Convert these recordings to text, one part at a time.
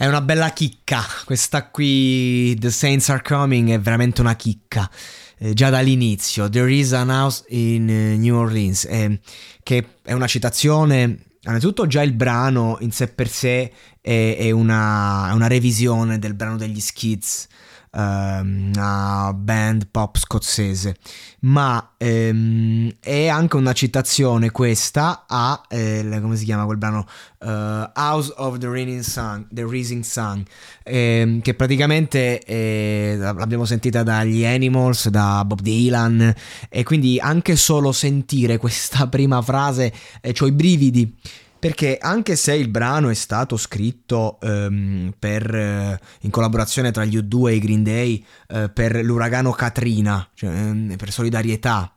È una bella chicca. Questa qui, The Saints Are Coming, è veramente una chicca. Eh, già dall'inizio, There is an house in eh, New Orleans, eh, che è una citazione. Innanzitutto, già il brano in sé per sé è, è, una, è una revisione del brano degli Skids una band pop scozzese, ma ehm, è anche una citazione questa a, eh, come si chiama quel brano, uh, House of the Rising Sun, the Rising Sun ehm, che praticamente eh, l'abbiamo sentita dagli Animals, da Bob Dylan, e quindi anche solo sentire questa prima frase, eh, ho i brividi. Perché anche se il brano è stato scritto um, per, uh, in collaborazione tra gli U2 e i Green Day uh, per l'uragano Katrina, cioè um, per solidarietà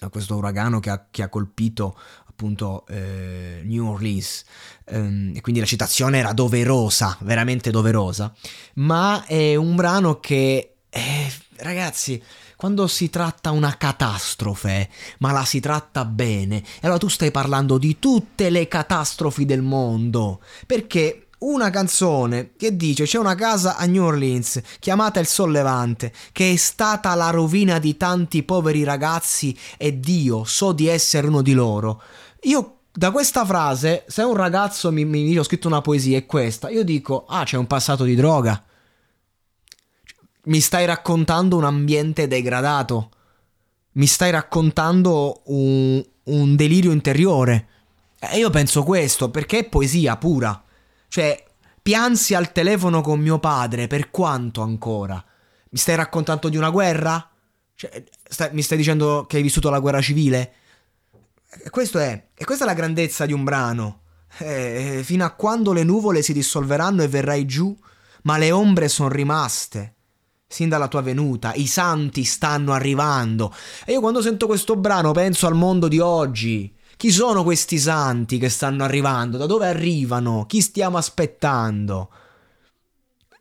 a questo uragano che ha, che ha colpito appunto eh, New Orleans. Um, e quindi la citazione era doverosa, veramente doverosa, ma è un brano che, eh, ragazzi, quando si tratta una catastrofe, ma la si tratta bene, allora tu stai parlando di tutte le catastrofi del mondo, perché una canzone che dice c'è una casa a New Orleans chiamata Il Sollevante che è stata la rovina di tanti poveri ragazzi e Dio so di essere uno di loro. Io da questa frase, se un ragazzo mi, mi dice ho scritto una poesia e questa, io dico ah c'è un passato di droga mi stai raccontando un ambiente degradato. Mi stai raccontando un, un delirio interiore. E io penso questo perché è poesia pura. Cioè, piansi al telefono con mio padre, per quanto ancora? Mi stai raccontando di una guerra? Cioè, stai, mi stai dicendo che hai vissuto la guerra civile? E questo è, e questa è la grandezza di un brano. Eh, fino a quando le nuvole si dissolveranno e verrai giù, ma le ombre sono rimaste sin dalla tua venuta, i santi stanno arrivando. E io quando sento questo brano penso al mondo di oggi. Chi sono questi santi che stanno arrivando? Da dove arrivano? Chi stiamo aspettando?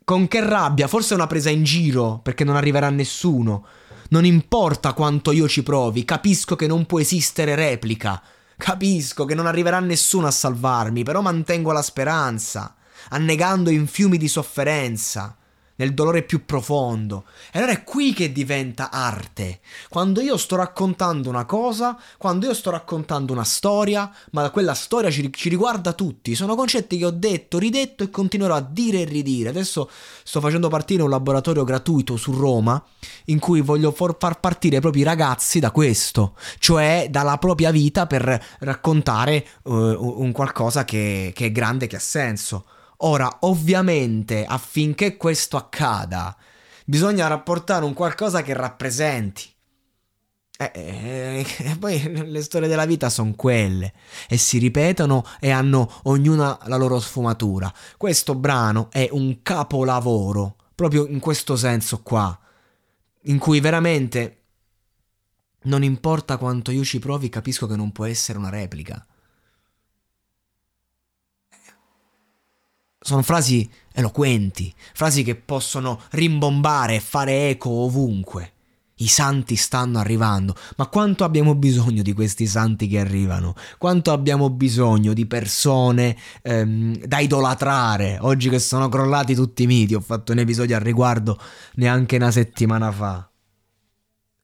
Con che rabbia? Forse è una presa in giro, perché non arriverà nessuno. Non importa quanto io ci provi, capisco che non può esistere replica. Capisco che non arriverà nessuno a salvarmi, però mantengo la speranza, annegando in fiumi di sofferenza nel dolore più profondo. E allora è qui che diventa arte. Quando io sto raccontando una cosa, quando io sto raccontando una storia, ma quella storia ci, ci riguarda tutti. Sono concetti che ho detto, ridetto e continuerò a dire e ridire. Adesso sto facendo partire un laboratorio gratuito su Roma in cui voglio far partire proprio i ragazzi da questo, cioè dalla propria vita per raccontare uh, un qualcosa che, che è grande, che ha senso. Ora, ovviamente, affinché questo accada, bisogna rapportare un qualcosa che rappresenti. E eh, eh, poi le storie della vita sono quelle e si ripetono e hanno ognuna la loro sfumatura. Questo brano è un capolavoro, proprio in questo senso qua, in cui veramente non importa quanto io ci provi, capisco che non può essere una replica. Sono frasi eloquenti, frasi che possono rimbombare e fare eco ovunque. I santi stanno arrivando, ma quanto abbiamo bisogno di questi santi che arrivano? Quanto abbiamo bisogno di persone ehm, da idolatrare? Oggi che sono crollati tutti i miti, ho fatto un episodio al riguardo neanche una settimana fa.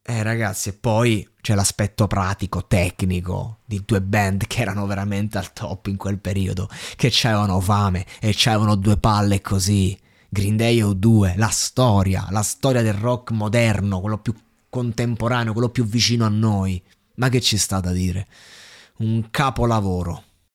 Eh ragazzi, e poi c'è l'aspetto pratico, tecnico di due band che erano veramente al top in quel periodo, che c'avevano fame e c'avevano due palle così. Green Day o 2, la storia, la storia del rock moderno, quello più contemporaneo, quello più vicino a noi. Ma che ci sta da dire? Un capolavoro.